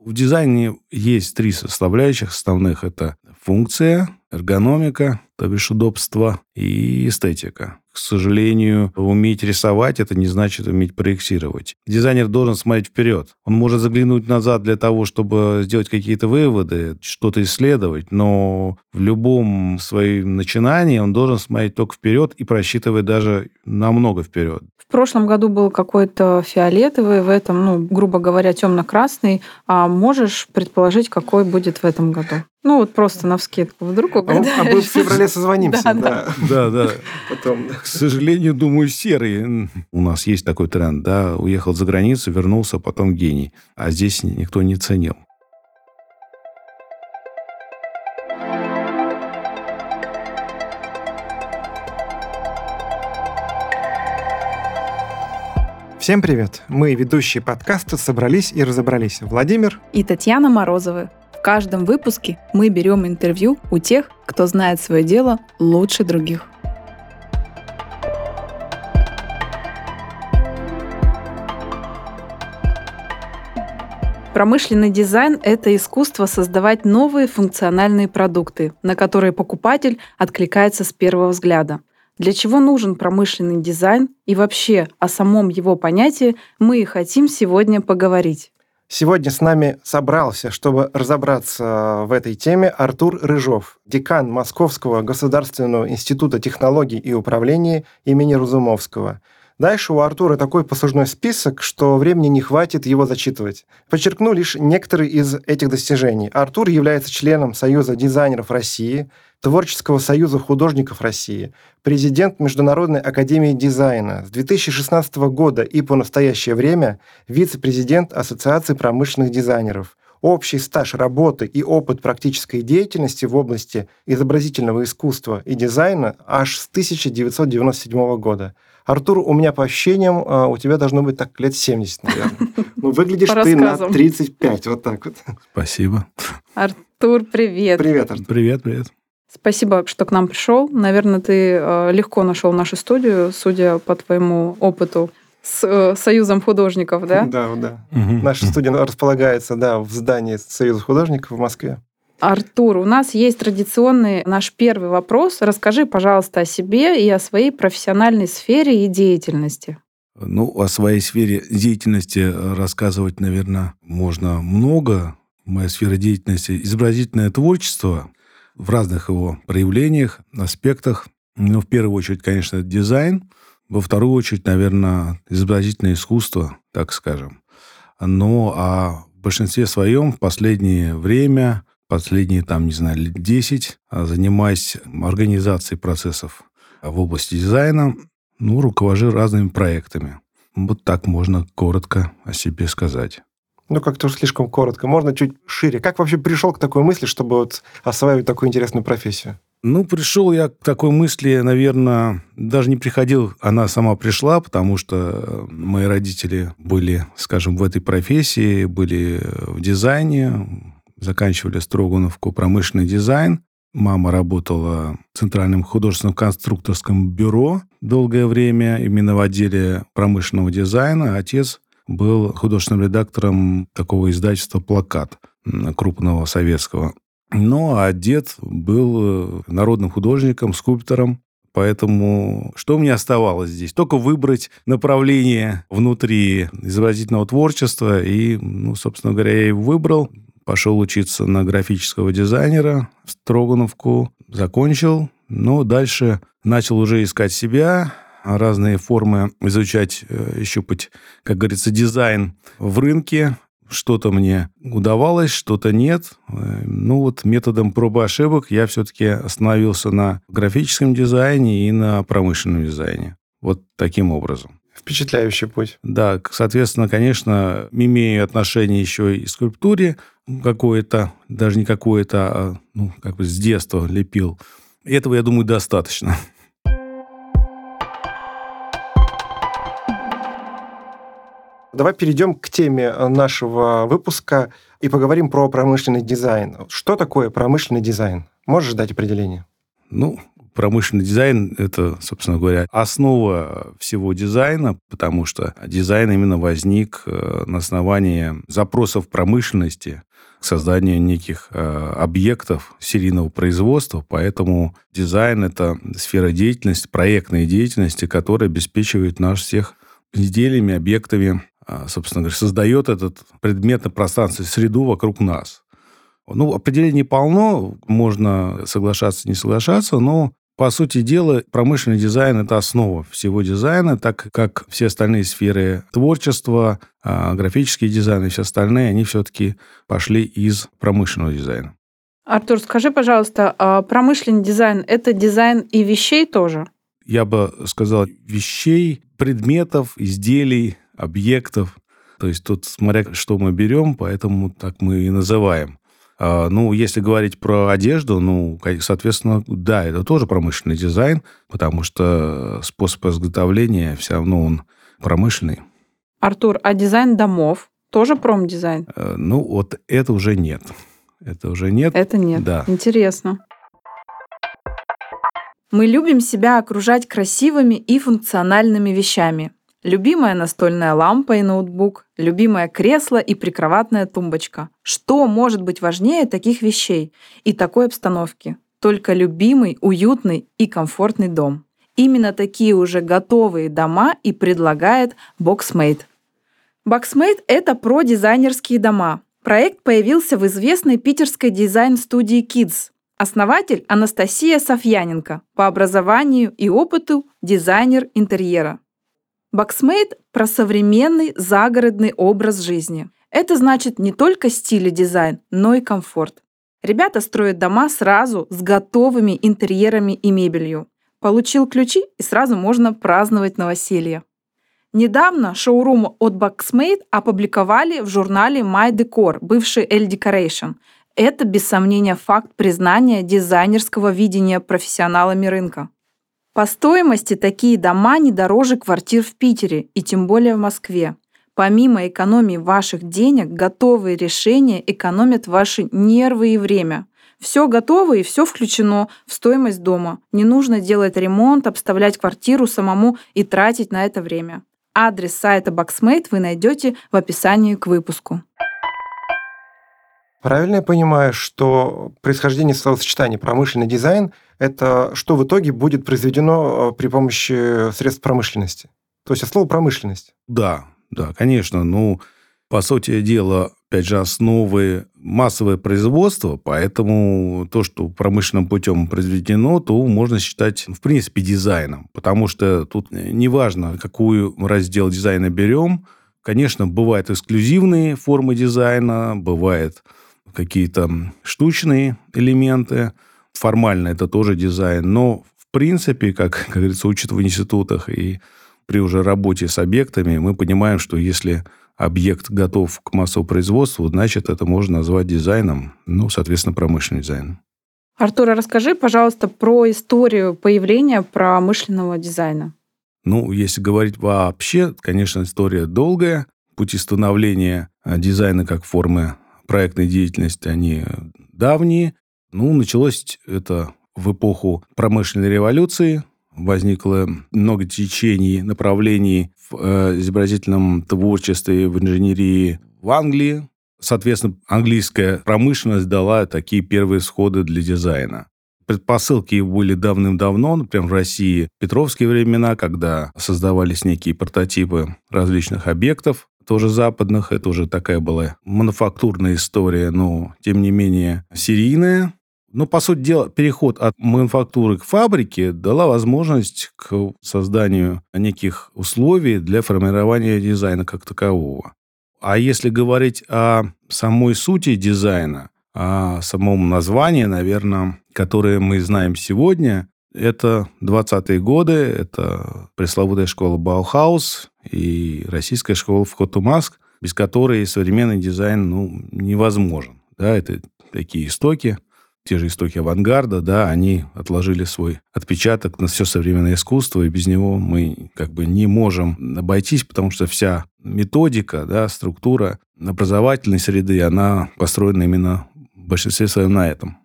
В дизайне есть три составляющих основных. Это функция, эргономика, то бишь удобство, и эстетика. К сожалению, уметь рисовать – это не значит уметь проектировать. Дизайнер должен смотреть вперед. Он может заглянуть назад для того, чтобы сделать какие-то выводы, что-то исследовать, но в любом своем начинании он должен смотреть только вперед и просчитывать даже намного вперед. В прошлом году был какой-то фиолетовый, в этом, ну, грубо говоря, темно-красный. А можешь предположить, какой будет в этом году? Ну, вот просто на вскидку. Вдруг угадаешь. А мы в феврале созвонимся. Да, Да, Да, да. Потом. К сожалению, думаю, серый. У нас есть такой тренд, да, уехал за границу, вернулся, потом гений. А здесь никто не ценил. Всем привет! Мы, ведущие подкаста, собрались и разобрались. Владимир, И Татьяна Морозова. В каждом выпуске мы берем интервью у тех, кто знает свое дело лучше других. Промышленный дизайн – это искусство создавать новые функциональные продукты, на которые покупатель откликается с первого взгляда. Для чего нужен промышленный дизайн и вообще о самом его понятии мы и хотим сегодня поговорить. Сегодня с нами собрался, чтобы разобраться в этой теме, Артур Рыжов, декан Московского государственного института технологий и управления имени Разумовского. Дальше у Артура такой послужной список, что времени не хватит его зачитывать. Подчеркну лишь некоторые из этих достижений. Артур является членом Союза дизайнеров России, Творческого союза художников России, президент Международной академии дизайна с 2016 года и по настоящее время вице-президент Ассоциации промышленных дизайнеров. Общий стаж работы и опыт практической деятельности в области изобразительного искусства и дизайна аж с 1997 года. Артур, у меня по ощущениям, а, у тебя должно быть так лет 70, наверное. Ну, выглядишь По ты на рассказам. 35, вот так вот. Спасибо. Артур, привет. Привет, Артур. Привет, привет. Спасибо, что к нам пришел. Наверное, ты э, легко нашел нашу студию, судя по твоему опыту с э, Союзом художников, да? Да, да. Мгм. Наша студия располагается, да, в здании Союза художников в Москве. Артур, у нас есть традиционный наш первый вопрос. Расскажи, пожалуйста, о себе и о своей профессиональной сфере и деятельности. Ну, о своей сфере деятельности э, рассказывать, наверное, можно много. Моя сфера деятельности – изобразительное творчество в разных его проявлениях, аспектах. Ну, в первую очередь, конечно, дизайн. Во вторую очередь, наверное, изобразительное искусство, так скажем. Но а в большинстве своем в последнее время, последние, там, не знаю, лет 10, а, занимаюсь организацией процессов в области дизайна, ну, руковожу разными проектами. Вот так можно коротко о себе сказать. Ну, как-то уж слишком коротко. Можно чуть шире. Как вообще пришел к такой мысли, чтобы вот осваивать такую интересную профессию? Ну, пришел я к такой мысли, наверное, даже не приходил, она сама пришла, потому что мои родители были, скажем, в этой профессии, были в дизайне, заканчивали Строгановку промышленный дизайн. Мама работала в Центральном художественном конструкторском бюро долгое время, именно в отделе промышленного дизайна. Отец был художественным редактором такого издательства «Плакат» крупного советского. Ну, а дед был э, народным художником, скульптором. Поэтому что мне оставалось здесь? Только выбрать направление внутри изобразительного творчества. И, ну, собственно говоря, я его выбрал. Пошел учиться на графического дизайнера в Строгановку. Закончил. Но дальше начал уже искать себя, разные формы изучать, э, щупать, как говорится, дизайн в рынке. Что-то мне удавалось, что-то нет. Э, Ну вот методом пробы ошибок я все-таки остановился на графическом дизайне и на промышленном дизайне. Вот таким образом. Впечатляющий путь. Да, соответственно, конечно, имею отношение еще и к скульптуре какое-то, даже не какое-то, а ну, как бы с детства лепил. Этого, я думаю, достаточно. Давай перейдем к теме э, нашего выпуска и поговорим про промышленный дизайн. Что такое промышленный дизайн? Можешь дать определение? Ну, промышленный дизайн – это, собственно говоря, основа всего дизайна, потому что дизайн именно возник э, на основании запросов промышленности к созданию неких э, объектов серийного производства, поэтому дизайн – это сфера деятельности, проектной деятельности, которая обеспечивает нас всех изделиями, объектами, собственно говоря, создает этот предметное пространство, среду вокруг нас. Ну, определений полно, можно соглашаться, не соглашаться, но по сути дела, промышленный дизайн – это основа всего дизайна, так как все остальные сферы творчества, а, графический дизайн и все остальные, они все-таки пошли из промышленного дизайна. Артур, скажи, пожалуйста, а промышленный дизайн – это дизайн и вещей тоже? Я бы сказал, вещей, предметов, изделий, объектов. То есть тут смотря, что мы берем, поэтому так мы и называем. А, ну, если говорить про одежду, ну, соответственно, да, это тоже промышленный дизайн, потому что способ изготовления все равно он промышленный. Артур, а дизайн домов тоже промдизайн? Э, ну, вот это уже нет. Это уже нет. Это нет. Да. Интересно. Мы любим себя окружать красивыми и функциональными вещами. Любимая настольная лампа и ноутбук, любимое кресло и прикроватная тумбочка. Что может быть важнее таких вещей и такой обстановки? Только любимый, уютный и комфортный дом. Именно такие уже готовые дома и предлагает Boxmate. Boxmate – это про дизайнерские дома. Проект появился в известной питерской дизайн-студии Kidz. Основатель Анастасия Софьяненко, по образованию и опыту дизайнер интерьера. Boxmate про современный загородный образ жизни. Это значит не только стиль и дизайн, но и комфорт. Ребята строят дома сразу с готовыми интерьерами и мебелью. Получил ключи и сразу можно праздновать новоселье. Недавно шоурум от Boxmate опубликовали в журнале My Decor, бывший L Decoration. Это, без сомнения, факт признания дизайнерского видения профессионалами рынка. По стоимости такие дома не дороже квартир в Питере и тем более в Москве. Помимо экономии ваших денег, готовые решения экономят ваши нервы и время. Все готово и все включено в стоимость дома. Не нужно делать ремонт, обставлять квартиру самому и тратить на это время. Адрес сайта Boxmate вы найдете в описании к выпуску. Правильно я понимаю, что происхождение словосочетания промышленный дизайн – это что в итоге будет произведено э, при помощи средств промышленности? То есть от слова промышленность. Да, да, конечно. Ну, по сути дела, опять же, основы массовое производство, поэтому то, что промышленным путем произведено, то можно считать, в принципе, дизайном. Потому что тут неважно, какую раздел дизайна берем, конечно, бывают эксклюзивные формы дизайна, бывают какие-то штучные элементы. Формально это тоже дизайн. Но, в принципе, как, как говорится, учат в институтах и при уже работе с объектами, мы понимаем, что если объект готов к массовому производству, значит, это можно назвать дизайном, ну, соответственно, промышленный дизайн. Артур, а расскажи, пожалуйста, про историю появления промышленного дизайна. Ну, если говорить вообще, конечно, история долгая. Пути становления дизайна как формы проектной деятельности, они давние. Ну, началось это в эпоху промышленной революции. Возникло много течений, направлений в э, изобразительном творчестве, в инженерии в Англии. Соответственно, английская промышленность дала такие первые сходы для дизайна. Предпосылки были давным-давно, например, в России петровские времена, когда создавались некие прототипы различных объектов, тоже западных. Это уже такая была мануфактурная история, но, тем не менее, серийная. Но, по сути дела, переход от мануфактуры к фабрике дала возможность к созданию неких условий для формирования дизайна как такового. А если говорить о самой сути дизайна, о самом названии, наверное, которое мы знаем сегодня, это 20-е годы, это пресловутая школа Баухаус и российская школа ВХУТЕМАС, без которой современный дизайн ну, невозможен. Да, это такие истоки, те же истоки авангарда, да, они отложили свой отпечаток на все современное искусство, и без него мы как бы не можем обойтись, потому что вся методика, да, структура образовательной среды, она построена именно в большинстве своем на этом.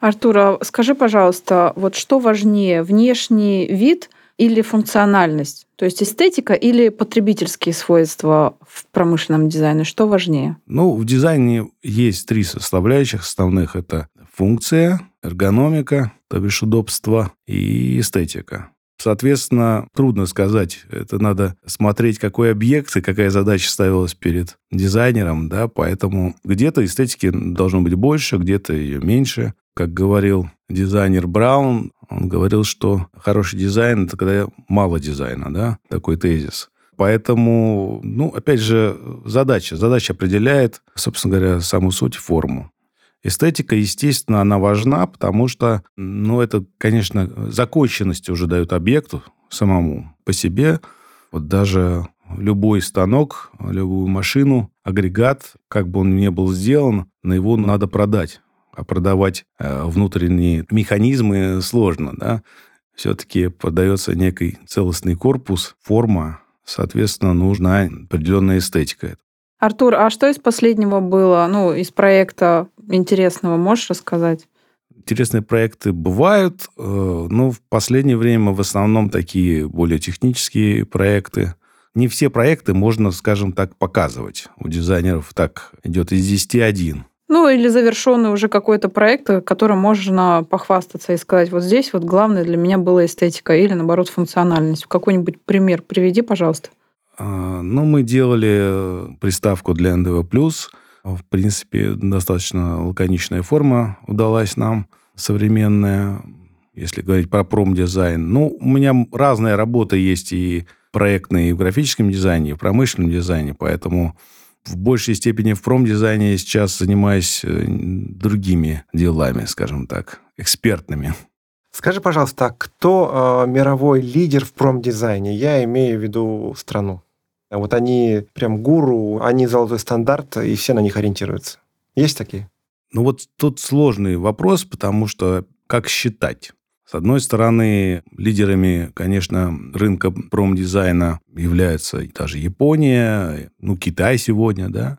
Артур, а скажи, пожалуйста, вот что важнее, внешний вид или функциональность? То есть эстетика или потребительские свойства в промышленном дизайне? Что важнее? Ну, в дизайне есть три составляющих основных. Это функция, эргономика, то бишь удобство, и эстетика. Соответственно, трудно сказать. Это надо смотреть, какой объект и какая задача ставилась перед дизайнером, да, поэтому где-то эстетики должно быть больше, где-то ее меньше. Как говорил дизайнер Браун, он говорил, что хороший дизайн – это когда мало дизайна, да, такой тезис. Поэтому, ну, опять же, задача. Задача определяет, собственно говоря, саму суть, форму. Эстетика, естественно, она важна, потому что, ну, это, конечно, законченность уже дает объекту самому по себе. Вот даже любой станок, любую машину, агрегат, как бы он ни был сделан, на его надо продать. А продавать э, внутренние механизмы сложно, да. Все-таки продается некий целостный корпус, форма, соответственно, нужна определенная эстетика. Артур, а что из последнего было, ну, из проекта интересного, можешь рассказать? Интересные проекты бывают, э, но в последнее время в основном такие более технические проекты. Не все проекты можно, скажем так, показывать. У дизайнеров так идет из 10 один. Ну, или завершенный уже какой-то проект, которым можно похвастаться и сказать, вот здесь вот главное для меня была эстетика или, наоборот, функциональность. Какой-нибудь пример приведи, пожалуйста. А, ну, мы делали приставку для NDV+. В принципе, достаточно лаконичная форма удалась нам, современная, если говорить про промдизайн. Ну, у меня разная работа есть и проектной, и в графическом дизайне, и в промышленном дизайне, поэтому в большей степени в промдизайне я сейчас занимаюсь э, другими делами, скажем так, экспертными. Скажи, пожалуйста, а кто э, мировой лидер в промдизайне? Я имею в виду страну. Вот они прям гуру, они золотой стандарт, и все на них ориентируются. Есть такие? Ну вот тут сложный вопрос, потому что как считать? С одной стороны, лидерами, конечно, рынка промдизайна являются даже Япония, ну, Китай сегодня, да,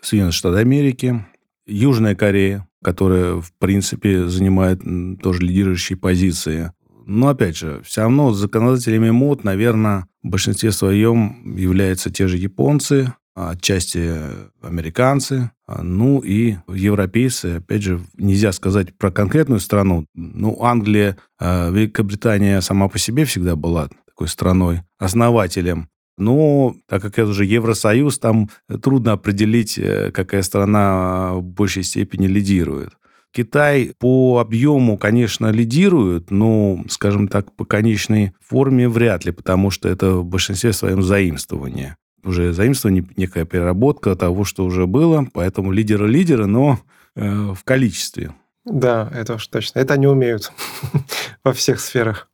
Соединенные Штаты Америки, Южная Корея, которая, в принципе, занимает тоже лидирующие позиции. Но, опять же, все равно законодателями мод, наверное, в большинстве своем являются те же японцы, отчасти американцы, ну и европейцы. Опять же, нельзя сказать про конкретную страну. Ну, Англия, а, Великобритания сама по себе всегда была такой страной, основателем. Но так как это уже Евросоюз, там трудно определить, э, какая страна в большей степени лидирует. Китай по объему, конечно, лидирует, но, скажем так, по конечной форме вряд ли, потому что это в большинстве своем заимствование. Уже заимствование, некая переработка того, что уже было, поэтому лидеры-лидеры, но э, в количестве. Да, это уж точно. Это они умеют во всех сферах.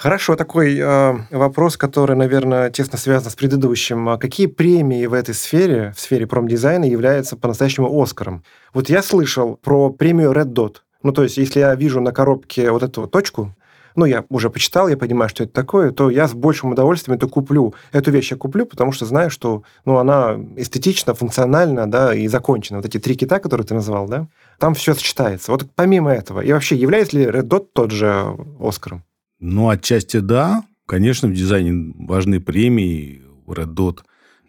Хорошо, такой э, вопрос, который, наверное, тесно связан с предыдущим. А какие премии в этой сфере, в сфере промдизайна, являются по-настоящему Оскаром? Вот я слышал про премию Red Dot. Ну, то есть, если я вижу на коробке вот эту точку, ну, я уже почитал, я понимаю, что это такое, то я с большим удовольствием это куплю. Эту вещь я куплю, потому что знаю, что ну, она эстетична, функциональна, да, и закончена. Вот эти три кита, которые ты назвал, да, там все сочетается. Вот помимо этого, и вообще, является ли Red Dot тот же Оскаром? Ну, отчасти да. Конечно, в дизайне важны премии. Red Dot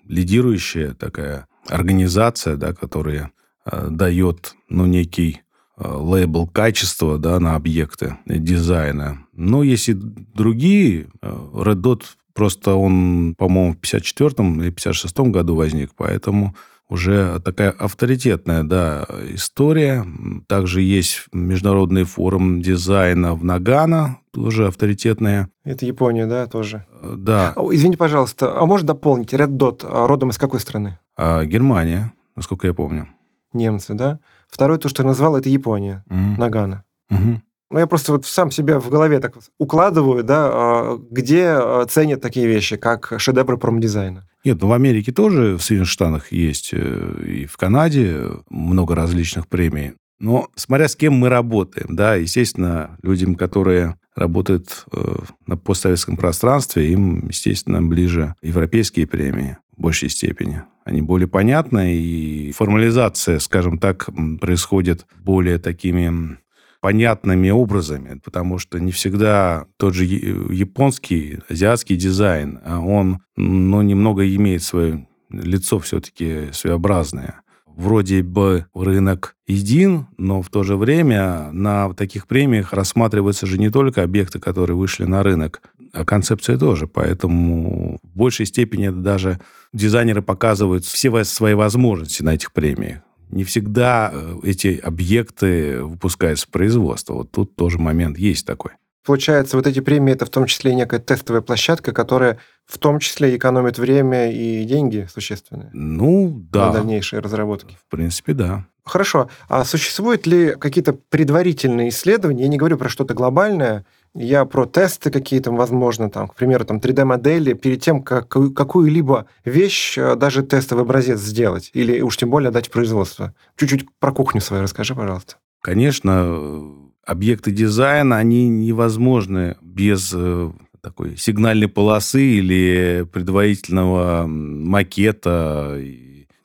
лидирующая такая организация, да, которая э, дает ну, некий э, лейбл качества да, на объекты дизайна. Но есть и другие. Э, Red Dot просто он, по-моему, в 54 или 56 году возник, поэтому уже такая авторитетная да, история. Также есть международный форум дизайна в Нагано, тоже авторитетная. Это Япония, да, тоже? Да. Извини, пожалуйста, а можешь дополнить? Red Dot а родом из какой страны? А, Германия, насколько я помню. Немцы, да? Второе, то, что ты назвал, это Япония, угу. Нагано. Угу. Ну, я просто вот сам себя в голове так укладываю, да, а, где ценят такие вещи, как шедевры промдизайна. Нет, ну в Америке тоже, в Соединенных Штатах есть, э, и в Канаде много различных премий. Но смотря с кем мы работаем, да, естественно, людям, которые работают э, на постсоветском пространстве, им, естественно, ближе европейские премии в большей степени. Они более понятны, и формализация, скажем так, происходит более такими понятными образами, потому что не всегда тот же японский, азиатский дизайн, а он ну, немного имеет свое лицо все-таки своеобразное. Вроде бы рынок един, но в то же время на таких премиях рассматриваются же не только объекты, которые вышли на рынок, а концепция тоже. Поэтому в большей степени даже дизайнеры показывают все свои возможности на этих премиях не всегда э, эти объекты выпускаются в производство. Вот тут тоже момент есть такой. Получается, вот эти премии это в том числе некая тестовая площадка, которая в том числе экономит время и деньги существенные. Ну, да. На дальнейшие разработки. В принципе, да. Хорошо. А существуют ли какие-то предварительные исследования? Я не говорю про что-то глобальное, я про тесты какие-то, возможно, там, к примеру, там 3D-модели, перед тем, как какую-либо вещь, э, даже тестовый образец сделать, или уж тем более отдать в производство. Чуть-чуть про кухню свою расскажи, пожалуйста. Конечно, объекты дизайна, они невозможны без э, такой сигнальной полосы или предварительного макета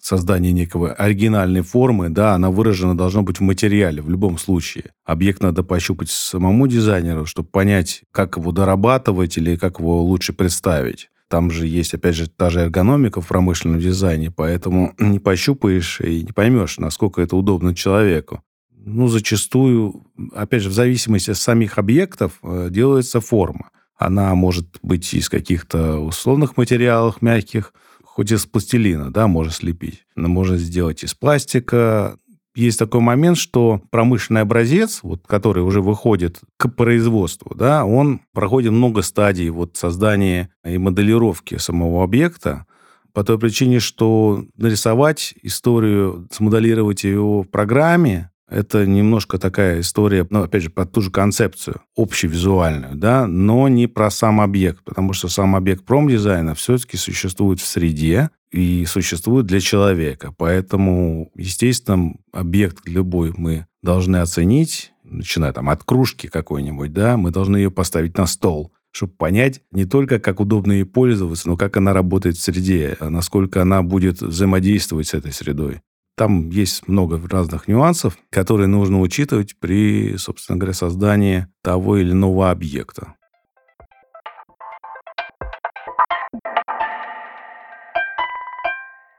создание некого оригинальной формы, да, она выражена должна быть в материале в любом случае. Объект надо пощупать самому дизайнеру, чтобы понять, как его дорабатывать или как его лучше представить. Там же есть, опять же, та же эргономика в промышленном дизайне, поэтому не пощупаешь и не поймешь, насколько это удобно человеку. Ну, зачастую, опять же, в зависимости от самих объектов э, делается форма. Она может быть из каких-то условных материалов мягких, хоть из пластилина, да, можно слепить. Но можно сделать из пластика. Есть такой момент, что промышленный образец, вот, который уже выходит к производству, да, он проходит много стадий вот, создания и моделировки самого объекта, по той причине, что нарисовать историю, смоделировать ее в программе, это немножко такая история, ну, опять же, про ту же концепцию, общевизуальную, да, но не про сам объект, потому что сам объект промдизайна все-таки существует в среде и существует для человека. Поэтому, естественно, объект любой мы должны оценить, начиная там от кружки какой-нибудь, да, мы должны ее поставить на стол, чтобы понять не только, как удобно ей пользоваться, но как она работает в среде, а насколько она будет взаимодействовать с этой средой. Там есть много разных нюансов, которые нужно учитывать при, собственно говоря, создании того или иного объекта.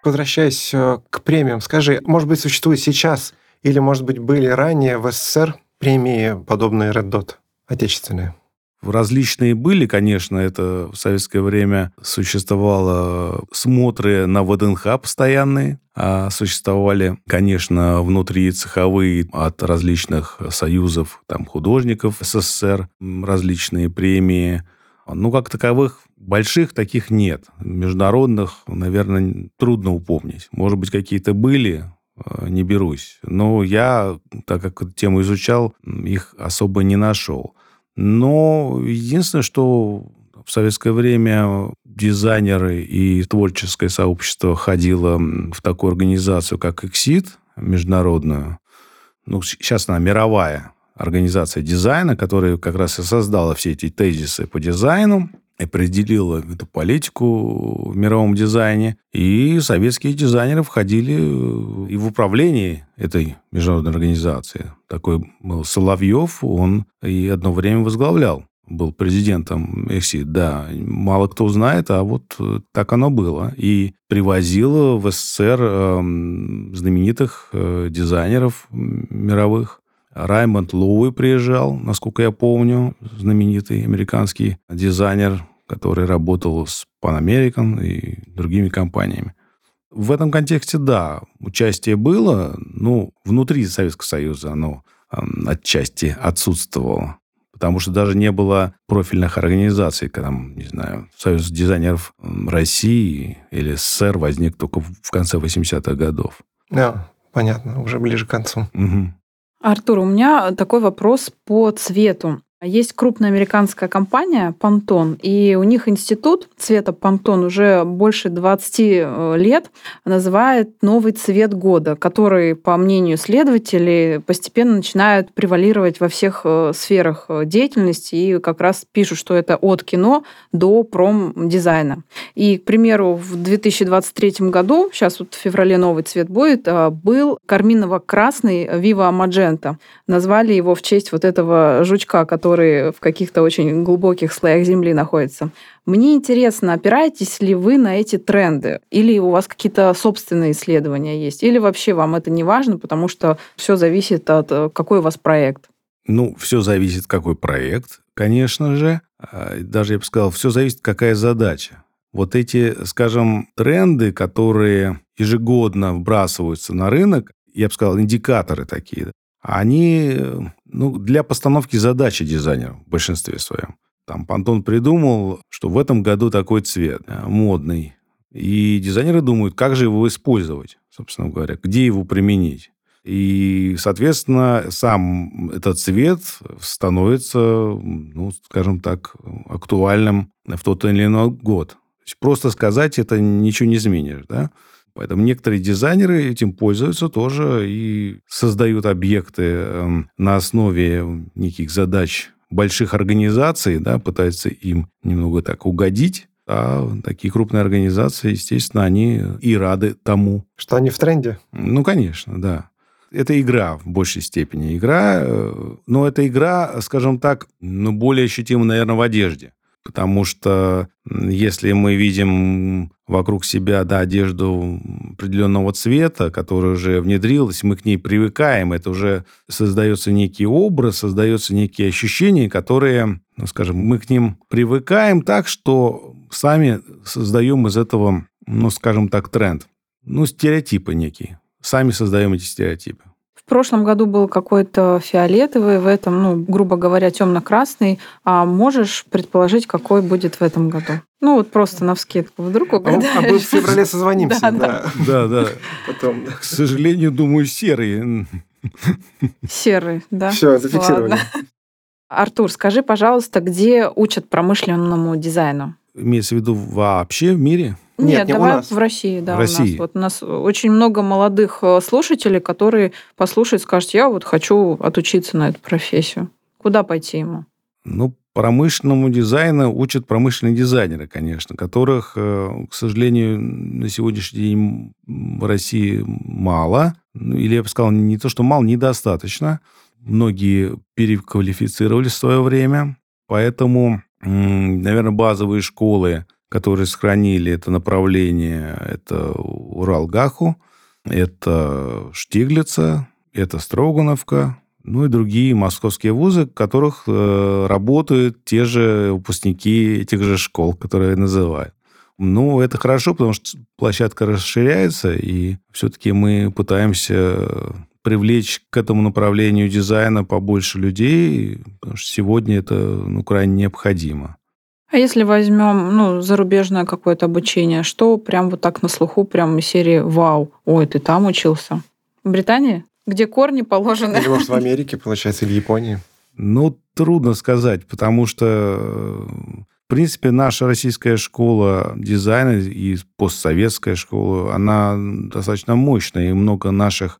Возвращаясь э, к премиям, скажи, может быть, существует сейчас или, может быть, были ранее в СССР премии, подобные Red Dot, отечественные? Различные были, конечно, это в советское время существовало смотры на ВДНХ постоянные, а существовали, конечно, внутри цеховые от различных союзов там, художников СССР, различные премии. Ну, как таковых больших таких нет. Международных, наверное, трудно упомнить. Может быть, какие-то были, э, не берусь. Но я, так как эту тему изучал, их особо не нашел. Но единственное, что в советское время дизайнеры и творческое сообщество ходило в такую организацию, как «Эксид», международную. Ну, сейчас она мировая организация дизайна, которая как раз и создала все эти тезисы по дизайну, определила эту политику в мировом дизайне. И советские дизайнеры входили и в управление этой международной организации. Такой был Соловьев, он и одно время возглавлял был президентом ЭКСИ, да, мало кто знает, а вот так оно было. И привозил в СССР э, знаменитых э, дизайнеров мировых. Раймонд Лоуи приезжал, насколько я помню, знаменитый американский дизайнер, который работал с Pan American и другими компаниями. В этом контексте, да, участие было, но внутри Советского Союза оно отчасти отсутствовало. Потому что даже не было профильных организаций, когда, не знаю, Союз дизайнеров России или СССР возник только в конце 80-х годов. Да, понятно, уже ближе к концу. Угу. Артур, у меня такой вопрос по цвету. Есть крупная американская компания Pantone, и у них институт цвета Pantone уже больше 20 э, лет называет новый цвет года, который, по мнению следователей, постепенно начинает превалировать во всех э, сферах э, деятельности, и как раз пишут, что это от кино до промдизайна. И, к примеру, в 2023 году, сейчас вот в феврале новый цвет будет, был карминово-красный Viva Magenta. Назвали его в честь вот этого жучка, который который в каких-то очень глубоких слоях земли находится. Мне интересно, опираетесь ли вы на эти тренды? Или у вас какие-то собственные исследования есть? Или вообще вам это не важно, потому что все зависит от э, какой у вас проект? Ну, все зависит, какой проект, конечно же. А, даже, я бы сказал, все зависит, какая задача. Вот эти, скажем, тренды, которые ежегодно вбрасываются на рынок, я бы сказал, индикаторы такие, они ну, для постановки задачи дизайнера в большинстве своем. Там Пантон придумал, что в этом году такой цвет э, модный. И дизайнеры думают, как же его использовать, собственно говоря, где его применить. И, соответственно, сам этот цвет становится, ну, скажем так, актуальным в тот или иной год. Просто сказать это ничего не изменишь, да? Поэтому некоторые дизайнеры этим пользуются тоже и создают объекты эм, на основе неких задач больших организаций, да, пытаются им немного так угодить. А такие крупные организации, естественно, они и рады тому. Что они в тренде? Ну, конечно, да. Это игра в большей степени. Игра, э, но это игра, скажем так, ну, более ощутима, наверное, в одежде. Потому что если мы видим вокруг себя да, одежду определенного цвета, которая уже внедрилась, мы к ней привыкаем, это уже создается некий образ, создается некие ощущения, которые, ну, скажем, мы к ним привыкаем так, что сами создаем из этого, ну, скажем так, тренд. Ну, стереотипы некие. Сами создаем эти стереотипы. В прошлом году был какой-то фиолетовый, в этом, ну, грубо говоря, темно-красный. А можешь предположить, какой будет в этом году? Ну, вот просто на вскидку. Вдруг угадаешь. А, мы в феврале созвонимся. Да, да. Да, да. Потом. К сожалению, думаю, серый. Серый, да. Все, зафиксировали. Артур, скажи, пожалуйста, где учат промышленному дизайну? Имеется в виду вообще в мире? Нет, Нет давай у нас. в России, да. В России. У нас, вот у нас очень много молодых э, слушателей, которые послушают, скажут, я вот хочу отучиться на эту профессию. Куда пойти ему? Ну, промышленному дизайну учат промышленные дизайнеры, конечно, которых, э, к сожалению, на сегодняшний день в России мало. Ну, или я бы сказал, не то, что мало, недостаточно. Многие переквалифицировались в свое время. Поэтому, наверное, базовые школы которые сохранили это направление, это Уралгаху, это Штиглица, это Строгановка, ну и другие московские вузы, в которых э, работают те же выпускники этих же школ, которые я называю. Ну, это хорошо, потому что площадка расширяется, и все-таки мы пытаемся привлечь к этому направлению дизайна побольше людей, потому что сегодня это ну, крайне необходимо. А если возьмем ну, зарубежное какое-то обучение, что прям вот так на слуху, прям из серии «Вау, ой, ты там учился»? В Британии? Где корни положены? Или, может, в Америке, получается, или Японии? Ну, трудно сказать, потому что, в принципе, наша российская школа дизайна и постсоветская школа, она достаточно мощная, и много наших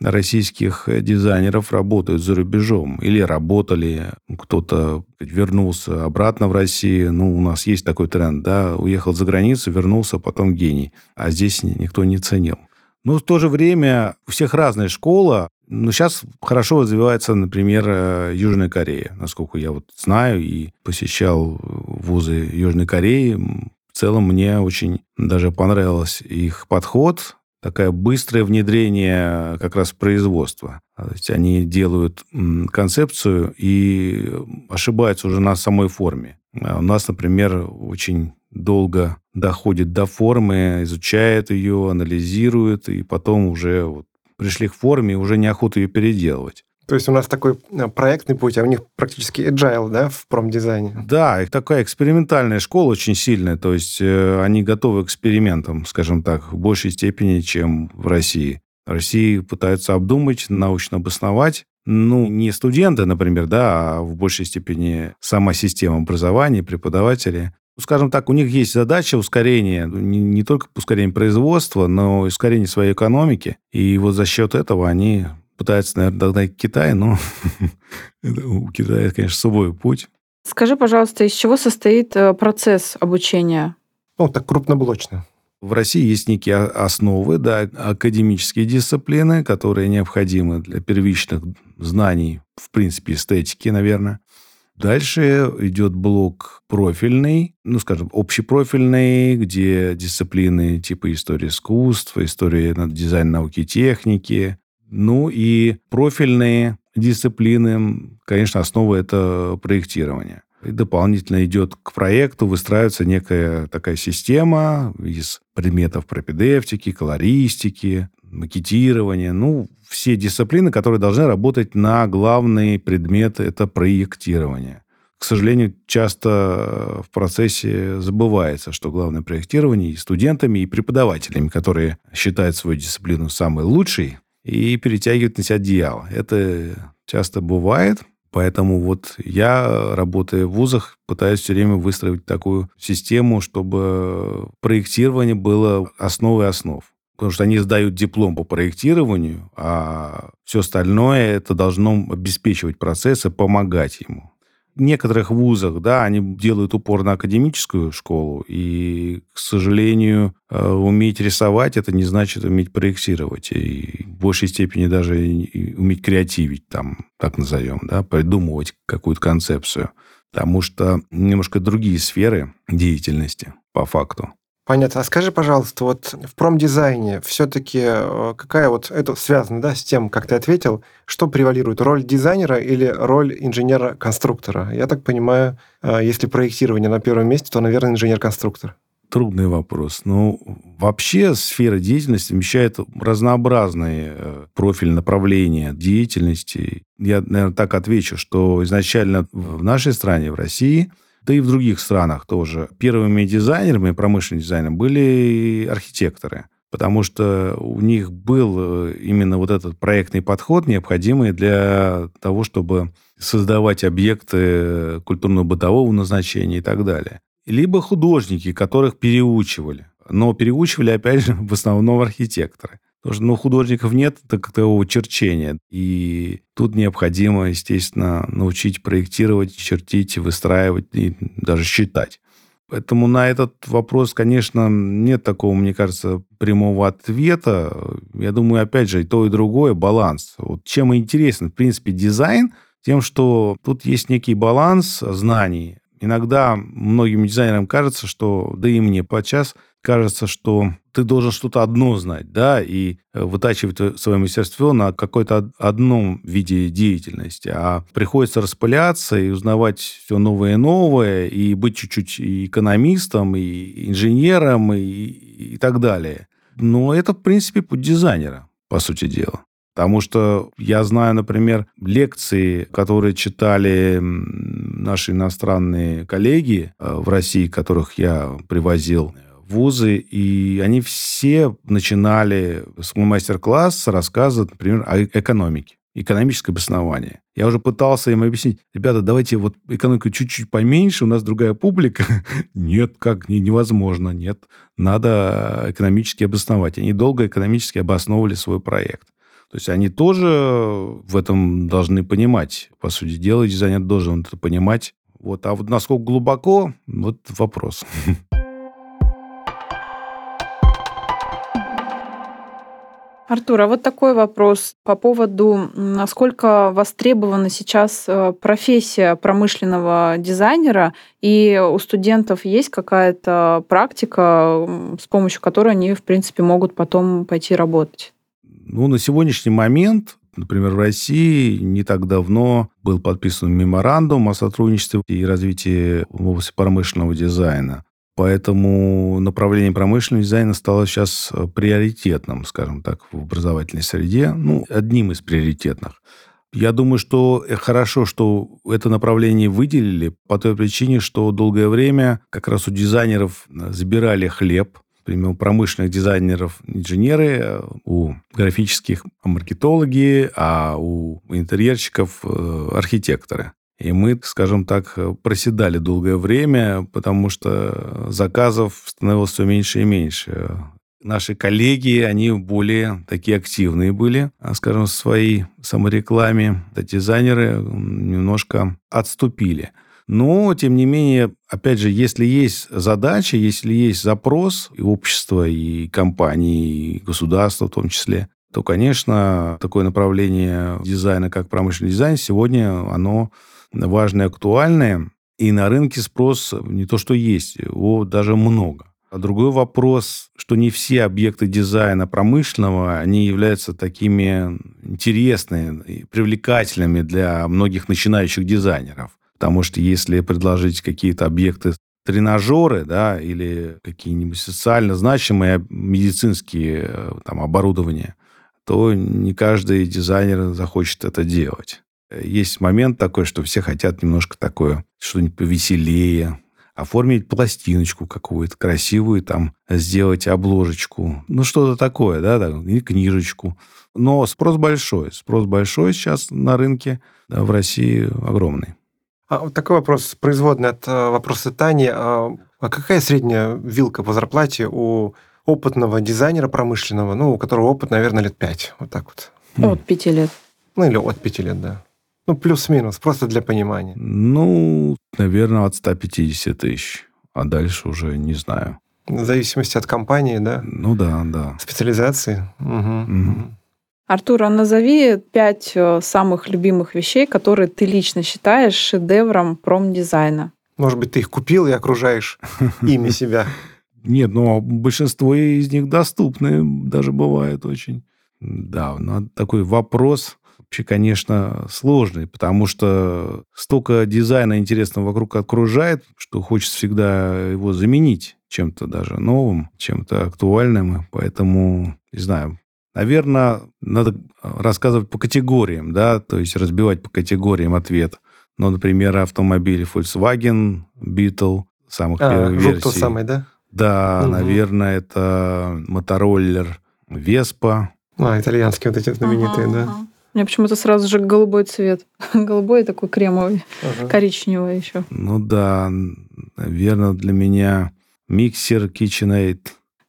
российских дизайнеров работают за рубежом или работали, кто-то вернулся обратно в Россию. Ну, у нас есть такой тренд, да, уехал за границу, вернулся, потом гений. А здесь никто не ценил. Но в то же время у всех разная школа. Но сейчас хорошо развивается, например, э, Южная Корея, насколько я вот знаю и посещал вузы Южной Кореи. В целом мне очень даже понравился их подход такое быстрое внедрение как раз производства. То есть они делают концепцию и ошибаются уже на самой форме. А у нас, например, очень долго доходит до формы, изучает ее, анализирует, и потом уже вот пришли к форме, и уже неохота ее переделывать. То есть у нас такой э, проектный путь, а у них практически agile, да, в промдизайне? Да, их такая экспериментальная школа очень сильная, то есть э, они готовы к экспериментам, скажем так, в большей степени, чем в России. России пытаются обдумать, научно обосновать, ну, не студенты, например, да, а в большей степени сама система образования, преподаватели. Скажем так, у них есть задача ускорения, ну, не, не только ускорения производства, но и ускорения своей экономики. И вот за счет этого они пытаются, наверное, догнать Китай, но у Китая, конечно, свой путь. Скажи, пожалуйста, из чего состоит э, процесс обучения? Ну, так крупноблочно. В России есть некие основы, да, академические дисциплины, которые необходимы для первичных знаний, в принципе, эстетики, наверное. Дальше идет блок профильный, ну, скажем, общепрофильный, где дисциплины типа истории искусства, история дизайна науки и техники. Ну и профильные дисциплины, конечно, основа это проектирование. И дополнительно идет к проекту, выстраивается некая такая система из предметов пропедевтики, колористики, макетирования, ну, все дисциплины, которые должны работать на главный предмет – это проектирование. К сожалению, часто в процессе забывается, что главное проектирование и студентами, и преподавателями, которые считают свою дисциплину самой лучшей, и перетягивают на себя одеяло. Это часто бывает – Поэтому вот я, работая в вузах, пытаюсь все время выстроить такую систему, чтобы проектирование было основой основ. Потому что они сдают диплом по проектированию, а все остальное это должно обеспечивать процесс и помогать ему некоторых вузах, да, они делают упор на академическую школу, и, к сожалению, э, уметь рисовать это не значит уметь проектировать, и в большей степени даже уметь креативить, там, так назовем, да, придумывать какую-то концепцию, потому что немножко другие сферы деятельности по факту. Понятно. А скажи, пожалуйста, вот в промдизайне все-таки э, какая вот, это связано, да, с тем, как ты ответил, что превалирует, роль дизайнера или роль инженера-конструктора? Я так понимаю, э, если проектирование на первом месте, то, наверное, инженер-конструктор. Трудный вопрос. Ну, вообще сфера деятельности вмещает разнообразные э, профиль направления деятельности. Я, наверное, так отвечу, что изначально в нашей стране, в России – да и в других странах тоже. Первыми дизайнерами, промышленными дизайнерами были архитекторы, потому что у них был э, именно вот этот проектный подход, необходимый для того, чтобы создавать объекты культурно-бытового назначения и так далее. Либо художники, которых переучивали. Но переучивали, опять же, в основном архитекторы. Потому что ну, художников нет такового черчения. И тут необходимо, естественно, научить проектировать, чертить, выстраивать и даже считать. Поэтому на этот вопрос, конечно, нет такого, мне кажется, прямого ответа. Я думаю, опять же, и то, и другое баланс. Вот чем интересен, в принципе, дизайн, тем, что тут есть некий баланс знаний. Иногда многим дизайнерам кажется, что, да и мне подчас, кажется, что ты должен что-то одно знать, да, и э, вытачивать свое мастерство на какой-то одном виде деятельности, а приходится распыляться и узнавать все новое и новое, и быть чуть-чуть и экономистом, и инженером, и, и так далее. Но это, в принципе, путь дизайнера, по сути дела. Потому что я знаю, например, лекции, которые читали наши иностранные коллеги э, в России, которых я привозил вузы, и они все начинали с мастер-класса рассказа, например, о экономике экономическое обоснование. Я уже пытался им объяснить, ребята, давайте вот экономику чуть-чуть поменьше, у нас другая публика. нет, как, невозможно, нет. Надо экономически обосновать. Они долго экономически обосновывали свой проект. То есть они тоже в этом должны понимать. По сути дела, дизайнер должен это понимать. Вот. А вот насколько глубоко, вот вопрос. Артур, а вот такой вопрос по поводу, насколько востребована сейчас э, профессия промышленного дизайнера, и у студентов есть какая-то практика, с помощью которой они, в принципе, могут потом пойти работать? Ну, на сегодняшний момент Например, в России не так давно был подписан меморандум о сотрудничестве и развитии в области промышленного дизайна. Поэтому направление промышленного дизайна стало сейчас э, приоритетным, скажем так, в образовательной среде. Ну, одним из приоритетных. Я думаю, что э, хорошо, что это направление выделили по той причине, что долгое время как раз у дизайнеров э, забирали хлеб, например, у промышленных дизайнеров инженеры, у графических маркетологи, а у интерьерщиков архитекторы. И мы, скажем так, проседали долгое время, потому что заказов становилось все меньше и меньше. Наши коллеги, они более такие активные были, а, скажем, в своей саморекламе. Дизайнеры немножко отступили. Но, тем не менее, опять же, если есть задача, если есть запрос и общества, и компании, и государства в том числе, то, конечно, такое направление дизайна, как промышленный дизайн, сегодня оно важное, актуальное. И на рынке спрос не то, что есть, его даже много. А другой вопрос, что не все объекты дизайна промышленного, они являются такими интересными и привлекательными для многих начинающих дизайнеров. Потому что если предложить какие-то объекты тренажеры, да, или какие-нибудь социально значимые медицинские э, там, оборудования, то не каждый дизайнер захочет это делать. Есть момент такой, что все хотят немножко такое, что-нибудь повеселее, оформить пластиночку какую-то красивую, там, сделать обложечку. Ну, что-то такое, да, да, и книжечку. Но спрос большой. Спрос большой сейчас на рынке да, в России огромный. А вот такой вопрос, производный от э, вопроса Тани. А, а какая средняя вилка по зарплате у опытного дизайнера промышленного, ну, у которого опыт, наверное, лет пять, вот так вот? От пяти лет. Ну, или от пяти лет, да. Ну, плюс-минус, просто для понимания. Ну, наверное, от 150 тысяч. А дальше уже не знаю. В зависимости от компании, да? Ну да, да. Специализации. Угу. Угу. Артур, а назови пять э, самых любимых вещей, которые ты лично считаешь шедевром промдизайна. Может быть, ты их купил и окружаешь ими себя. Нет, но большинство из них доступны, даже бывает очень. Да, но такой вопрос вообще, конечно, сложный, потому что столько дизайна интересного вокруг окружает, что хочется всегда его заменить чем-то даже новым, чем-то актуальным. Поэтому, не знаю, Наверное, надо рассказывать по категориям, да, то есть разбивать по категориям ответ. Ну, например, автомобили Volkswagen, Beetle, самых а, первых версий. тот самый, да? Да, угу. наверное, это мотороллер Vespa. А, итальянские вот эти знаменитые, ага, да. Ага. Мне почему-то сразу же голубой цвет. голубой такой кремовый, ага. коричневый еще. Ну да, наверное, для меня миксер KitchenAid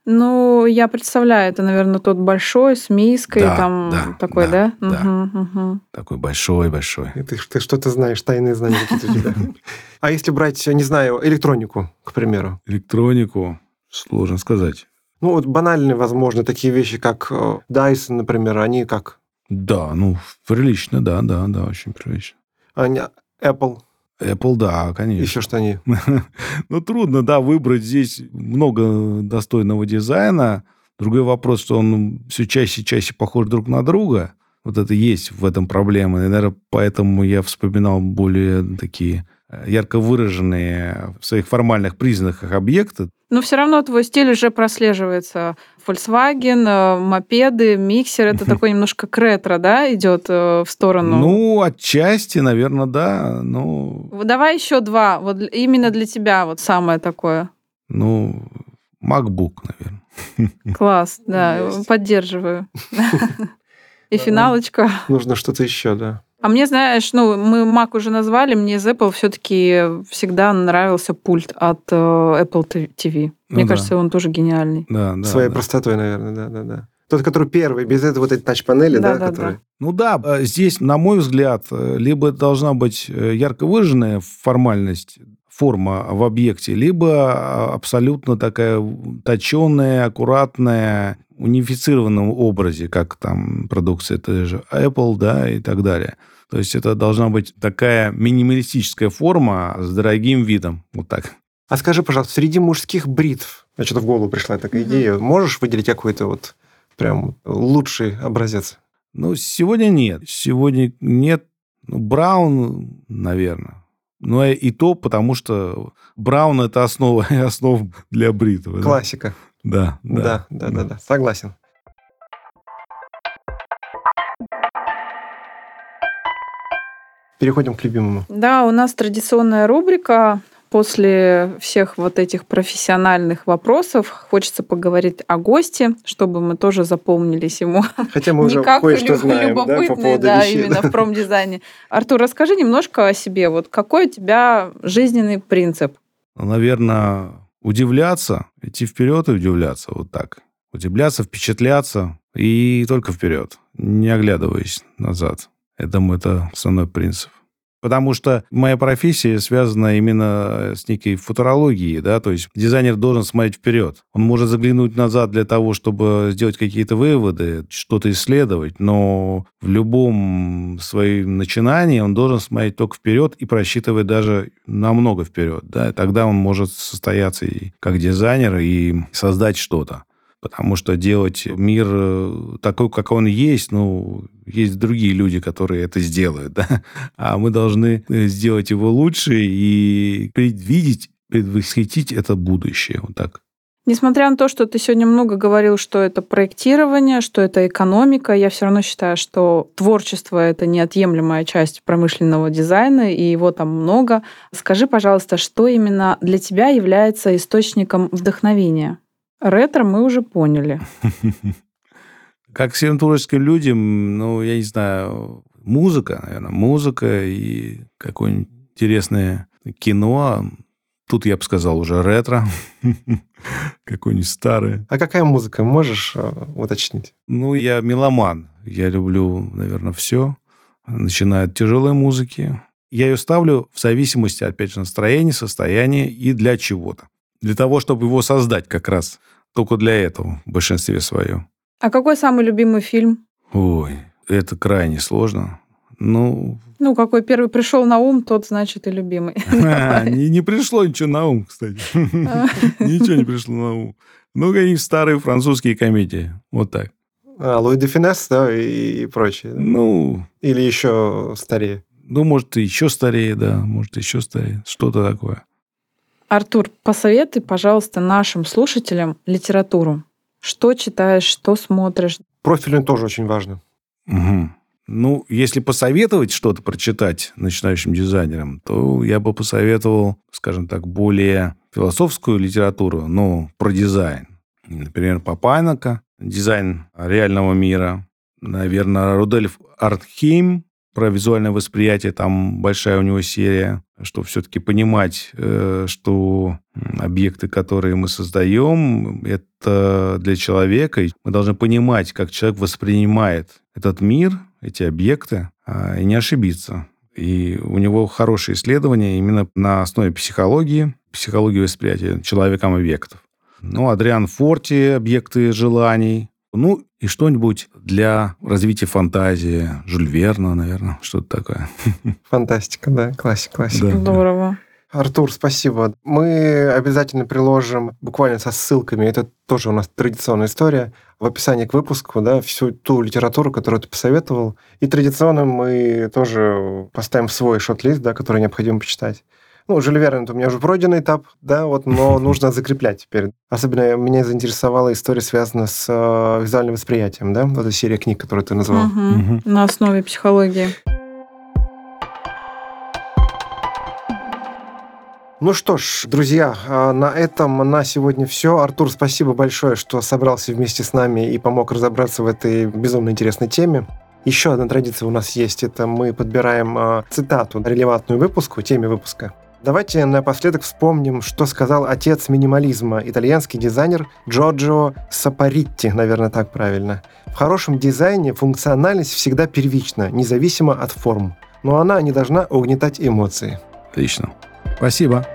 ну, я представляю, это, наверное, тот большой с миской, да, там да, такой, да? Да, угу, угу. Такой большой-большой. Ты, ты что-то знаешь, тайные знания какие-то у тебя. А если брать, не знаю, электронику, к примеру? Электронику, сложно сказать. Ну, вот банальные, возможно, такие вещи, как э, Dyson, например, они как? Да, ну, прилично, да, да, да, очень прилично. А Apple? Apple, да, конечно. Еще что они. ну, трудно, да, выбрать здесь много достойного дизайна. Другой вопрос, что он все чаще и чаще похож друг на друга. Вот это есть в этом проблема. И, наверное, поэтому я вспоминал более такие э, ярко выраженные в своих формальных признаках объекты. Но все равно твой стиль уже прослеживается. Volkswagen, э, мопеды, миксер, это такой немножко кретро, да, идет э, в сторону? Ну, отчасти, наверное, да. Но... Давай еще два, вот именно для тебя вот самое такое. Ну, MacBook, наверное. Класс, да, поддерживаю. И финалочка. Нужно что-то еще, да. А мне, знаешь, ну, мы Mac уже назвали, мне из Apple все-таки всегда нравился пульт от э, Apple TV. Ну, мне да. кажется, он тоже гениальный. Да, да, Своей да. простотой, наверное, да, да, да. Тот, который первый, без этой вот этой тач-панели, да, да, да, который... Да. Ну да, э, здесь, на мой взгляд, э, либо должна быть ярко выраженная формальность, форма в объекте, либо абсолютно такая точенная, аккуратная, унифицированном образе, как там продукция, это же Apple, да, и так далее. То есть это должна быть такая минималистическая форма с дорогим видом. Вот так. А скажи, пожалуйста, среди мужских бритв, значит, что в голову пришла такая mm-hmm. идея, можешь выделить какой-то вот прям лучший образец? Ну, сегодня нет. Сегодня нет. Ну, Браун, наверное. Ну, и то, потому что Браун – это основа, основа для бритвы. Классика. Да, да. Да, да, да, да. Согласен. Переходим к любимому. Да, у нас традиционная рубрика После всех вот этих профессиональных вопросов хочется поговорить о госте, чтобы мы тоже запомнились ему. Хотя мы уже кое-что знаем да, по поводу да, вещей. именно в промдизайне. Артур, расскажи немножко о себе. Вот какой у тебя жизненный принцип? Наверное, удивляться, идти вперед и удивляться. Вот так. Удивляться, впечатляться и только вперед, не оглядываясь назад. Я думаю, это основной принцип. Потому что моя профессия связана именно с некой футурологией, да, то есть дизайнер должен смотреть вперед. Он может заглянуть назад для того, чтобы сделать какие-то выводы, что-то исследовать, но в любом своем начинании он должен смотреть только вперед и просчитывать даже намного вперед, да, тогда он может состояться и как дизайнер и создать что-то потому что делать мир э, такой, как он есть, ну, есть другие люди, которые это сделают, да, а мы должны э, сделать его лучше и предвидеть, предвосхитить это будущее, вот так. Несмотря на то, что ты сегодня много говорил, что это проектирование, что это экономика, я все равно считаю, что творчество это неотъемлемая часть промышленного дизайна, и его там много. Скажи, пожалуйста, что именно для тебя является источником вдохновения? Ретро мы уже поняли. Как всем творческим людям, ну, я не знаю, музыка, наверное, музыка и какое-нибудь интересное кино. Тут я бы сказал уже ретро. Какое-нибудь старое. А какая музыка? Можешь э, уточнить? Ну, я меломан. Я люблю, наверное, все. Начиная от тяжелой музыки. Я ее ставлю в зависимости, опять же, настроения, состояния и для чего-то. Для того, чтобы его создать как раз. Только для этого в большинстве своем. А какой самый любимый фильм? Ой, это крайне сложно. Ну, ну, какой первый пришел на ум, тот, значит, и любимый. не, не пришло ничего на ум, кстати. Ничего не пришло на ум. Ну, какие старые французские комедии. Вот так. А, Луи де Финес, да, и прочее. Ну... Или еще старее. Ну, может, еще старее, да, может, еще старее. Что-то такое. Артур, посоветуй, пожалуйста, нашим слушателям литературу. Что читаешь, что смотришь? Профильный тоже очень важно. Угу. Ну, если посоветовать что-то прочитать начинающим дизайнерам, то я бы посоветовал, скажем так, более философскую литературу, но про дизайн. Например, Папанека, дизайн реального мира. Наверное, Рудольф Арнхейм, про визуальное восприятие, там большая у него серия, чтобы все-таки понимать, э, что объекты, которые мы создаем, это для человека. Мы должны понимать, как человек воспринимает этот мир, эти объекты, а, и не ошибиться. И у него хорошие исследования именно на основе психологии, психологии восприятия человеком объектов. Ну, Адриан Форти «Объекты желаний», ну, и что-нибудь для развития фантазии. Жюль Верна, наверное, что-то такое. Фантастика, да, классик, классика. Да. Здорово. Артур, спасибо. Мы обязательно приложим буквально со ссылками, это тоже у нас традиционная история, в описании к выпуску, да, всю ту литературу, которую ты посоветовал. И традиционно мы тоже поставим свой шот-лист, да, который необходимо почитать. Ну, Жюль Верн, это у меня уже пройденный этап, да, вот, но нужно закреплять теперь. Особенно меня заинтересовала история, связанная с э, визуальным восприятием, да, вот эта серия книг, которую ты назвал. Угу. Угу. На основе психологии. Ну что ж, друзья, а, на этом на сегодня все. Артур, спасибо большое, что собрался вместе с нами и помог разобраться в этой безумно интересной теме. Еще одна традиция у нас есть, это мы подбираем а, цитату, релевантную выпуску, теме выпуска. Давайте напоследок вспомним, что сказал отец минимализма, итальянский дизайнер Джорджо Сапаритти, наверное, так правильно. В хорошем дизайне функциональность всегда первична, независимо от форм, но она не должна угнетать эмоции. Отлично. Спасибо.